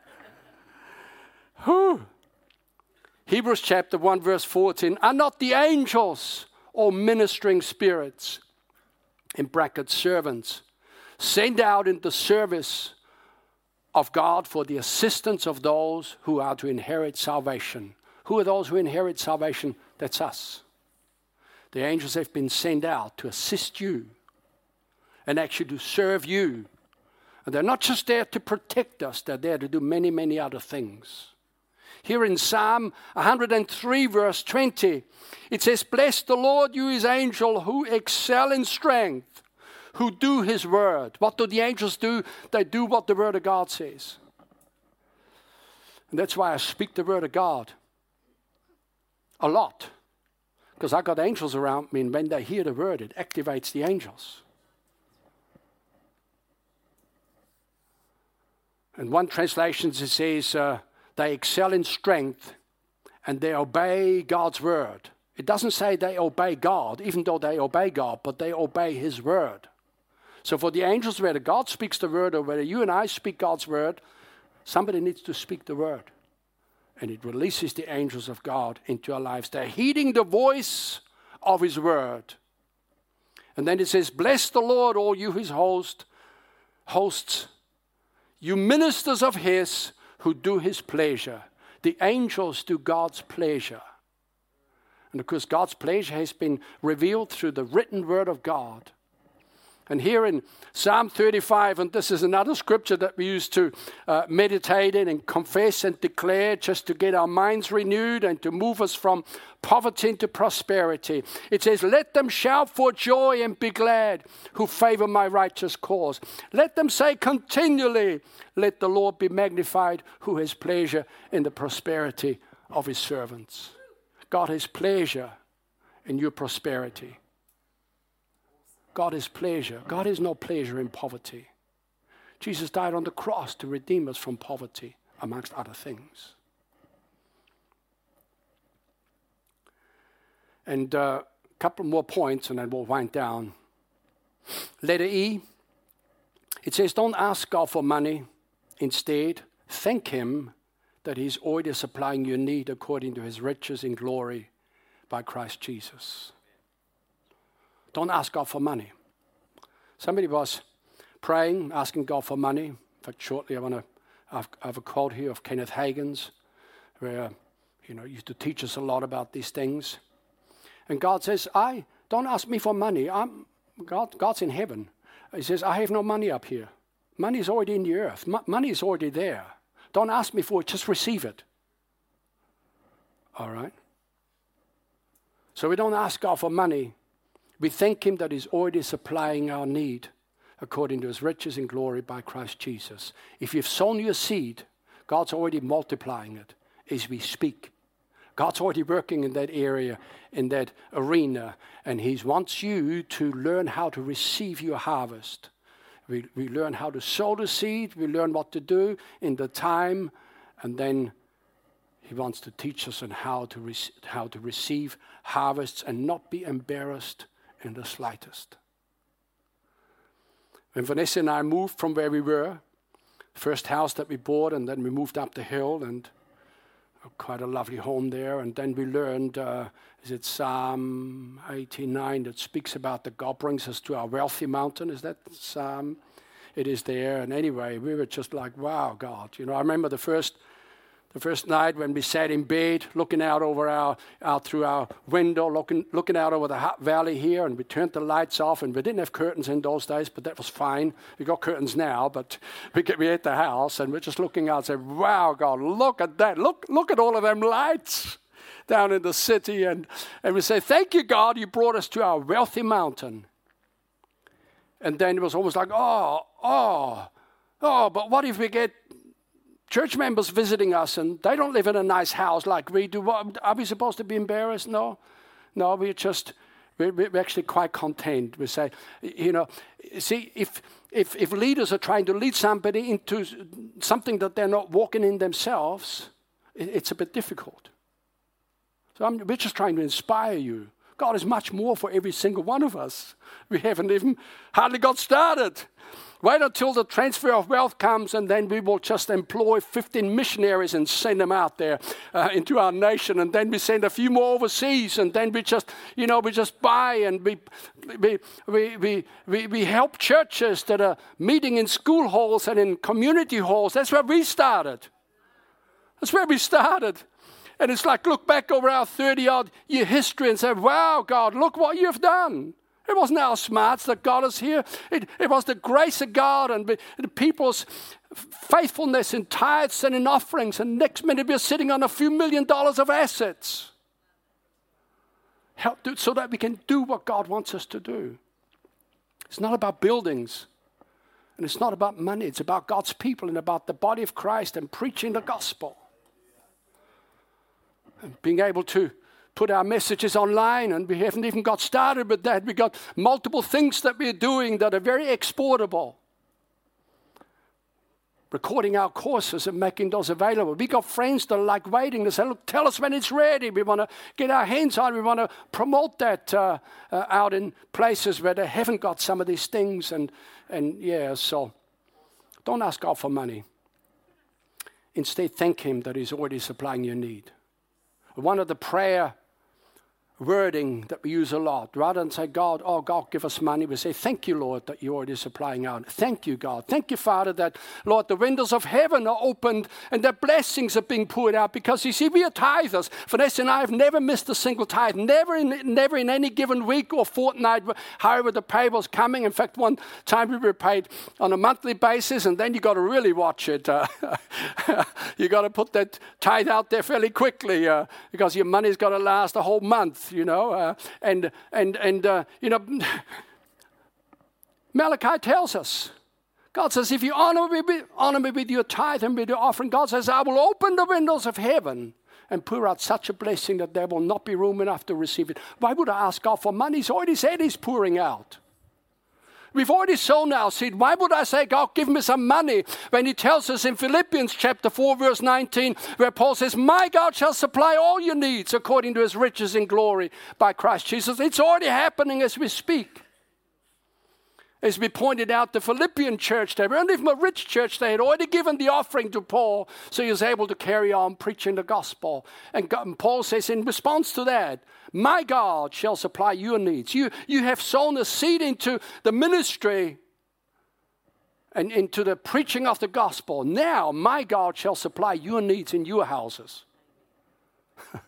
Speaker 2: Whew. Hebrews chapter 1, verse 14 are not the angels or ministering spirits, in brackets, servants, sent out in the service of God for the assistance of those who are to inherit salvation. Who are those who inherit salvation? That's us. The angels have been sent out to assist you and actually to serve you. And they're not just there to protect us, they're there to do many, many other things. Here in Psalm 103, verse 20, it says, Bless the Lord, you his angel, who excel in strength, who do his word. What do the angels do? They do what the word of God says. And that's why I speak the word of God a lot. Because I got angels around me, and when they hear the word, it activates the angels. And one translation says, uh, they excel in strength and they obey God's word. It doesn't say they obey God, even though they obey God, but they obey His word. So for the angels, whether God speaks the word or whether you and I speak God's word, somebody needs to speak the word. And it releases the angels of God into our lives. They're heeding the voice of His word. And then it says, Bless the Lord, all you His host, hosts, you ministers of His who do his pleasure. The angels do God's pleasure. And of course, God's pleasure has been revealed through the written word of God. And here in Psalm 35, and this is another scripture that we used to uh, meditate in and confess and declare just to get our minds renewed and to move us from poverty into prosperity. It says, Let them shout for joy and be glad who favor my righteous cause. Let them say continually, Let the Lord be magnified who has pleasure in the prosperity of his servants. God has pleasure in your prosperity. God is pleasure. God is no pleasure in poverty. Jesus died on the cross to redeem us from poverty, amongst other things. And a uh, couple more points, and then we'll wind down. Letter E. It says, Don't ask God for money. Instead, thank Him that He's already supplying your need according to His riches in glory by Christ Jesus. Don't ask God for money. Somebody was praying, asking God for money. In fact, shortly I want to have a quote here of Kenneth Hagin's, where you know he used to teach us a lot about these things. And God says, "I don't ask me for money. I'm God. God's in heaven." He says, "I have no money up here. Money is already in the earth. M- money is already there. Don't ask me for it. Just receive it." All right. So we don't ask God for money. We thank Him that He's already supplying our need according to His riches in glory by Christ Jesus. If you've sown your seed, God's already multiplying it as we speak. God's already working in that area, in that arena, and He wants you to learn how to receive your harvest. We, we learn how to sow the seed, we learn what to do in the time, and then He wants to teach us on how to, how to receive harvests and not be embarrassed in the slightest. When Vanessa and I moved from where we were, first house that we bought, and then we moved up the hill and quite a lovely home there. And then we learned, uh, is it Psalm 89 that speaks about that God brings us to our wealthy mountain? Is that Psalm? It is there. And anyway, we were just like, wow, God. You know, I remember the first the first night when we sat in bed, looking out over our, out through our window, looking, looking out over the Hutt Valley here, and we turned the lights off, and we didn't have curtains in those days, but that was fine. We got curtains now, but we get, we at the house, and we're just looking out and saying, "Wow, God, look at that! Look, look at all of them lights down in the city," and and we say, "Thank you, God, you brought us to our wealthy mountain." And then it was almost like, oh, oh, oh, but what if we get church members visiting us and they don't live in a nice house like we do? Are we supposed to be embarrassed? No. No, we're just, we're, actually quite content. We say, you know, see, if, if, if leaders are trying to lead somebody into something that they're not walking in themselves, it, it's a bit difficult. So I'm, we're just trying to inspire you. God is much more for every single one of us. We haven't even hardly got started. Wait until the transfer of wealth comes, and then we will just employ 15 missionaries and send them out there uh, into our nation. And then we send a few more overseas, and then we just, you know, we just buy and we, we, we, we, we, we help churches that are meeting in school halls and in community halls. That's where we started. That's where we started. And it's like, look back over our 30 odd year history and say, wow, God, look what you've done. It wasn't our smarts that got us here. It, it was the grace of God and the people's faithfulness in tithes and in offerings. And next minute we're sitting on a few million dollars of assets. Help do, so that we can do what God wants us to do. It's not about buildings. And it's not about money. It's about God's people and about the body of Christ and preaching the gospel. And being able to put our messages online, and we haven't even got started with that. We've got multiple things that we're doing that are very exportable. Recording our courses and making those available. We got friends that are like waiting. They say, "Look, tell us when it's ready. We want to get our hands on. We want to promote that uh, uh, out in places where they haven't got some of these things." And and yeah, so don't ask God for money. Instead, thank Him that He's already supplying your need. One of the prayer wording that we use a lot. Rather than say, God, oh, God, give us money, we say, Thank you, Lord, that you're already supplying out. Thank you, God. Thank you, Father, that, Lord, the windows of heaven are opened and the blessings are being poured out. Because you see, we are tithers. Vanessa and I have never missed a single tithe, never in, never in any given week or fortnight, however the pay was coming. In fact, one time we were paid on a monthly basis, and then you got to really watch it. Uh, you got to put that tithe out there fairly quickly uh, because your money's got to last a whole month you know, uh, and, and, and uh, you know, Malachi tells us, God says, if you honor me, honor me with your tithe and with your offering, God says, I will open the windows of heaven and pour out such a blessing that there will not be room enough to receive it. Why would I ask God for money? He's already said He's pouring out. We've already sown our seed. Why would I say, God, give me some money when He tells us in Philippians chapter 4, verse 19, where Paul says, My God shall supply all your needs according to His riches in glory by Christ Jesus? It's already happening as we speak. As we pointed out, the Philippian church, they weren't even a rich church. They had already given the offering to Paul, so he was able to carry on preaching the gospel. And, God, and Paul says, in response to that, My God shall supply your needs. You, you have sown a seed into the ministry and into the preaching of the gospel. Now, my God shall supply your needs in your houses.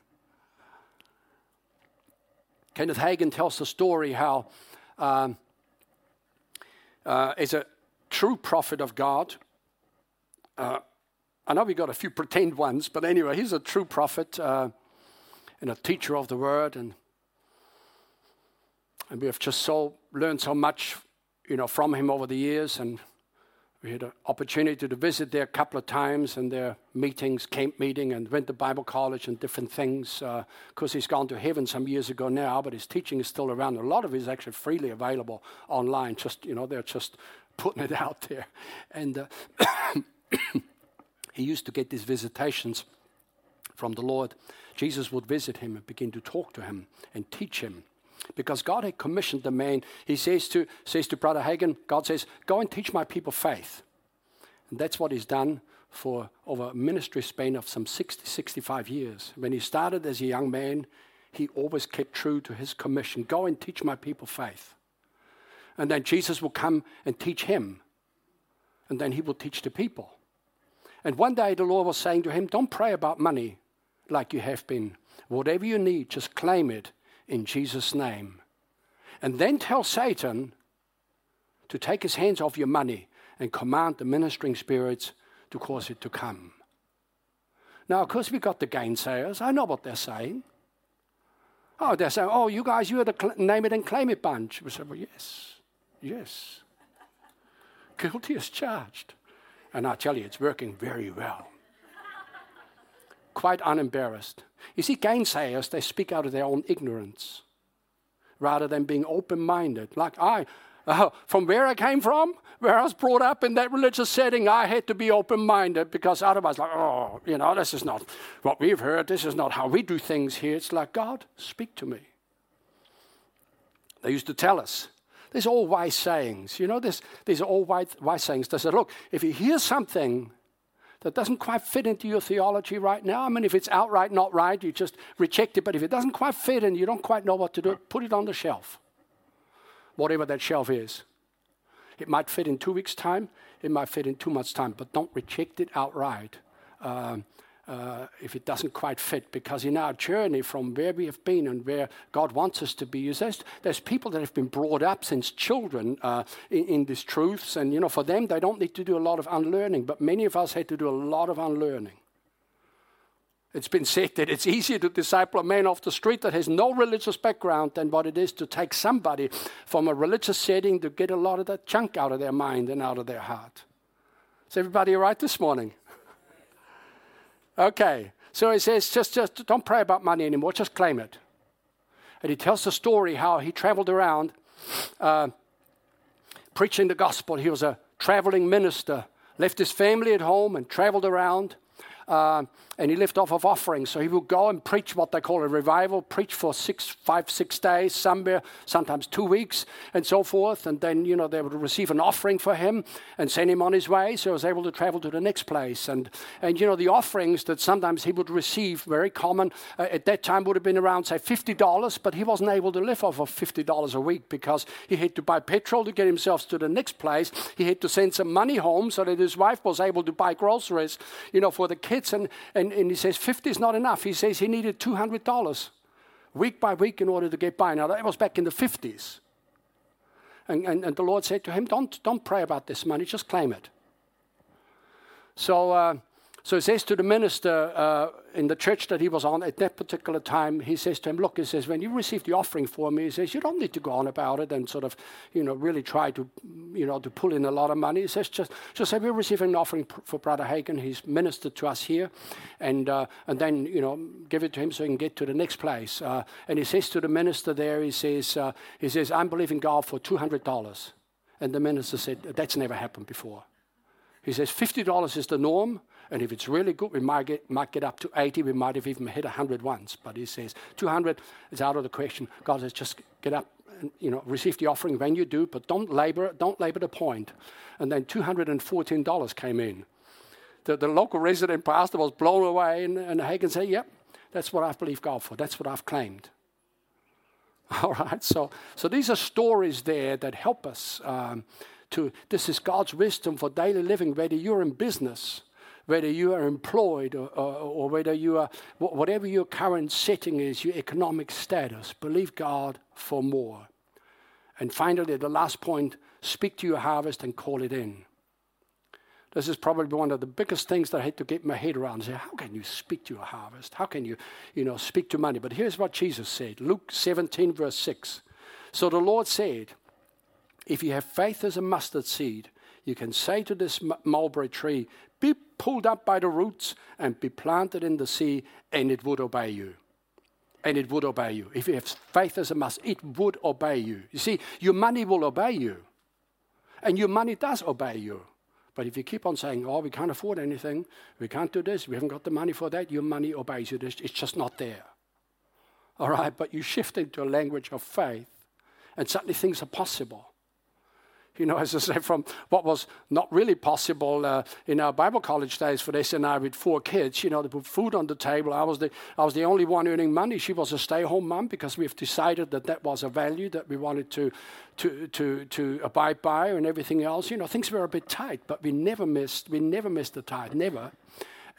Speaker 2: Kenneth Hagin tells the story how. Um, uh, is a true prophet of God. Uh, I know we got a few pretend ones, but anyway, he's a true prophet uh, and a teacher of the word, and and we have just so learned so much, you know, from him over the years, and we had an opportunity to visit there a couple of times and their meetings, camp meeting, and went to Bible college and different things. Because uh, he's gone to heaven some years ago now, but his teaching is still around. A lot of it is actually freely available online. Just you know, they're just putting it out there. And uh, he used to get these visitations from the Lord. Jesus would visit him and begin to talk to him and teach him because God had commissioned the man. He says to, says to Brother Hagin, God says, Go and teach my people faith. And that's what he's done for over a ministry span of some 60, 65 years. When he started as a young man, he always kept true to his commission go and teach my people faith. And then Jesus will come and teach him. And then he will teach the people. And one day the Lord was saying to him, Don't pray about money like you have been. Whatever you need, just claim it in Jesus' name. And then tell Satan to take his hands off your money and command the ministering spirits to cause it to come. Now, of course, we've got the gainsayers. I know what they're saying. Oh, they're saying, oh, you guys, you're the cl- name it and claim it bunch. We said, well, yes. Yes. Guilty as charged. And I tell you, it's working very well. Quite unembarrassed. You see, gainsayers, they speak out of their own ignorance rather than being open minded. Like I, uh, from where I came from, where I was brought up in that religious setting, I had to be open minded because otherwise, like, oh, you know, this is not what we've heard. This is not how we do things here. It's like, God, speak to me. They used to tell us. There's all wise sayings. You know, there's, there's all wise, wise sayings. They said, look, if you hear something that doesn't quite fit into your theology right now, I mean, if it's outright not right, you just reject it. But if it doesn't quite fit and you don't quite know what to do, put it on the shelf. Whatever that shelf is. It might fit in two weeks' time, it might fit in two months' time, but don't reject it outright. Uh, if it doesn't quite fit. Because in our journey from where we have been and where God wants us to be, is there's, there's people that have been brought up since children uh, in, in these truths, and you know, for them, they don't need to do a lot of unlearning, but many of us had to do a lot of unlearning. It's been said that it's easier to disciple a man off the street that has no religious background than what it is to take somebody from a religious setting to get a lot of that junk out of their mind and out of their heart. Is everybody all right this morning? Okay, so he says, just, just don't pray about money anymore, just claim it. And he tells the story how he traveled around uh, preaching the gospel. He was a traveling minister, left his family at home and traveled around uh, and he lived off of offerings. So he would go and preach what they call a revival, preach for six, five, six days, somewhere, sometimes two weeks, and so forth. And then, you know, they would receive an offering for him and send him on his way. So he was able to travel to the next place. And, and you know, the offerings that sometimes he would receive, very common uh, at that time, would have been around, say, $50, but he wasn't able to live off of $50 a week because he had to buy petrol to get himself to the next place. He had to send some money home so that his wife was able to buy groceries, you know, for the kids. And, and, and he says 50 is not enough. He says he needed $200 week by week in order to get by. Now, that was back in the 50s. And, and, and the Lord said to him, don't, don't pray about this money, just claim it. So, uh, so he says to the minister uh, in the church that he was on at that particular time, he says to him, Look, he says, when you receive the offering for me, he says, you don't need to go on about it and sort of, you know, really try to, you know, to pull in a lot of money. He says, just, just say, we're receiving an offering for Brother Hagin. He's ministered to us here. And, uh, and then, you know, give it to him so he can get to the next place. Uh, and he says to the minister there, he says, uh, he says, I'm believing God for $200. And the minister said, that's never happened before. He says, $50 is the norm. And if it's really good, we might get, might get up to 80. We might have even hit 100 once. But he says 200 is out of the question. God says, just get up and you know, receive the offering when you do, but don't labor, don't labor the point. And then $214 came in. The, the local resident pastor was blown away, and, and Hagin said, Yep, that's what I've believed God for. That's what I've claimed. All right, so, so these are stories there that help us um, to, this is God's wisdom for daily living, whether you're in business whether you are employed or, or, or, whether you are, whatever your current setting is, your economic status, believe God for more. And finally, the last point speak to your harvest and call it in. This is probably one of the biggest things that I had to get my head around. Say, how can you speak to your harvest? How can you, you know, speak to money? But here's what Jesus said Luke 17, verse 6. So the Lord said, If you have faith as a mustard seed, you can say to this mulberry tree, Be pulled up by the roots and be planted in the sea, and it would obey you. And it would obey you. If you have faith as a must, it would obey you. You see, your money will obey you. And your money does obey you. But if you keep on saying, oh, we can't afford anything, we can't do this, we haven't got the money for that, your money obeys you. It's just not there. All right, but you shift into a language of faith, and suddenly things are possible you know, as I say, from what was not really possible uh, in our Bible college days for this and I with four kids, you know, to put food on the table. I was the, I was the only one earning money. She was a stay-home mom because we've decided that that was a value that we wanted to, to, to, to abide by and everything else. You know, things were a bit tight, but we never missed, we never missed the tithe, never.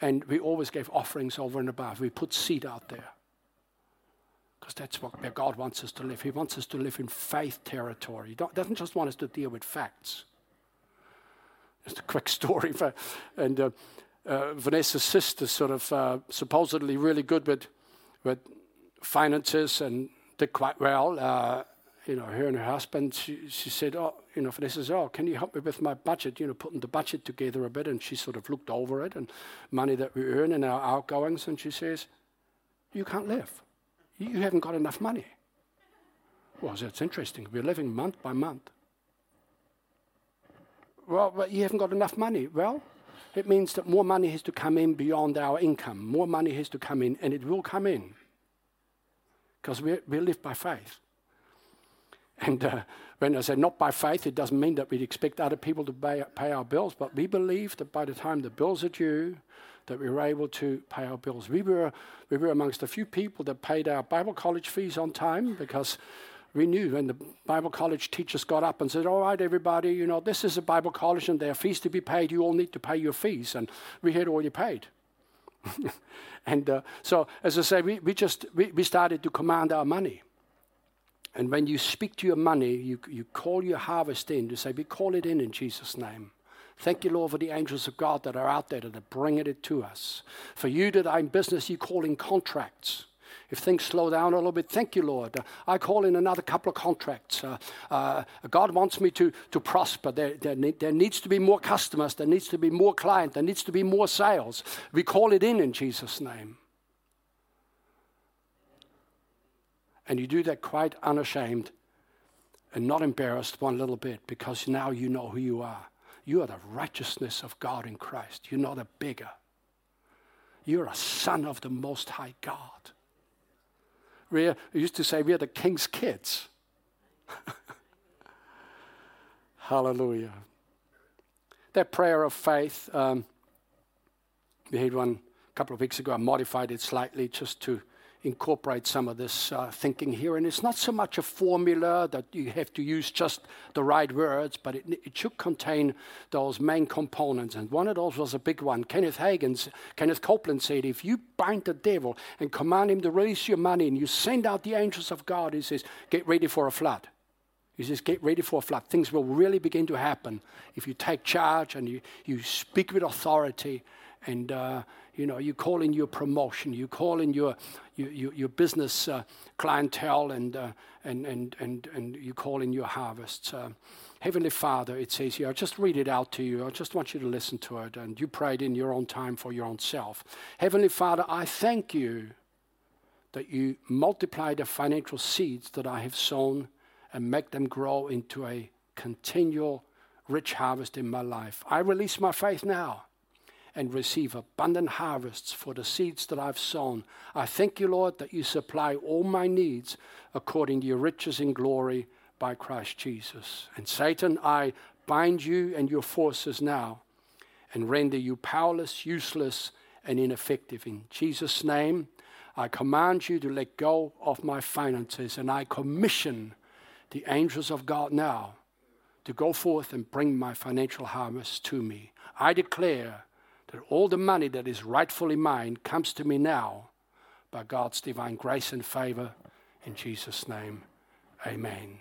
Speaker 2: And we always gave offerings over and above. We put seed out there because that's what, God wants us to live. He wants us to live in faith territory. He doesn't just want us to deal with facts. Just a quick story. For, and uh, uh, Vanessa's sister, sort of uh, supposedly really good with, with finances and did quite well. Uh, you know, her and her husband, she, she said, oh, you know, Vanessa said, oh, can you help me with my budget, you know, putting the budget together a bit. And she sort of looked over it and money that we earn and our outgoings. And she says, you can't live. You haven't got enough money. Well, that's interesting. We're living month by month. Well, but you haven't got enough money. Well, it means that more money has to come in beyond our income. More money has to come in, and it will come in. Because we, we live by faith. And uh, when I say not by faith, it doesn't mean that we expect other people to pay, pay our bills, but we believe that by the time the bills are due, that we were able to pay our bills. We were, we were amongst a few people that paid our Bible college fees on time because we knew when the Bible college teachers got up and said, All right, everybody, you know, this is a Bible college and there are fees to be paid. You all need to pay your fees. And we had already paid. and uh, so, as I say, we, we just we, we started to command our money. And when you speak to your money, you, you call your harvest in to say, We call it in in Jesus' name. Thank you, Lord, for the angels of God that are out there that are bringing it to us. For you that are in business, you call in contracts. If things slow down a little bit, thank you, Lord. I call in another couple of contracts. Uh, uh, God wants me to, to prosper. There, there, ne- there, needs to be more customers. There needs to be more clients. There needs to be more sales. We call it in in Jesus' name. And you do that quite unashamed and not embarrassed one little bit because now you know who you are. You are the righteousness of God in Christ. You're not a beggar. You're a son of the Most High God. We used to say we are the king's kids. Hallelujah. That prayer of faith, um, we had one a couple of weeks ago. I modified it slightly just to incorporate some of this uh, thinking here. And it's not so much a formula that you have to use just the right words, but it, it should contain those main components. And one of those was a big one. Kenneth Hagin's, Kenneth Copeland said, if you bind the devil and command him to release your money and you send out the angels of God, he says, get ready for a flood. He says, get ready for a flood. Things will really begin to happen if you take charge and you, you speak with authority and uh, you know you call in your promotion, you call in your your, your, your business uh, clientele, and, uh, and and and and you call in your harvests. Uh, Heavenly Father, it says here. I'll just read it out to you. I just want you to listen to it, and you pray it in your own time for your own self. Heavenly Father, I thank you that you multiply the financial seeds that I have sown and make them grow into a continual rich harvest in my life. I release my faith now and receive abundant harvests for the seeds that I've sown. I thank you, Lord, that you supply all my needs according to your riches in glory by Christ Jesus. And Satan, I bind you and your forces now and render you powerless, useless, and ineffective. In Jesus' name, I command you to let go of my finances and I commission the angels of God now to go forth and bring my financial harvest to me. I declare that all the money that is rightfully mine comes to me now by God's divine grace and favor. In Jesus' name, amen.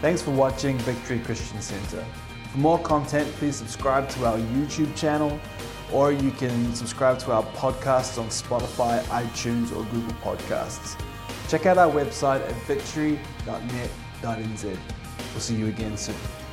Speaker 1: Thanks for watching Victory Christian Center. For more content, please subscribe to our YouTube channel or you can subscribe to our podcasts on Spotify, iTunes, or Google Podcasts. Check out our website at victory.net.nz. We'll see you again soon.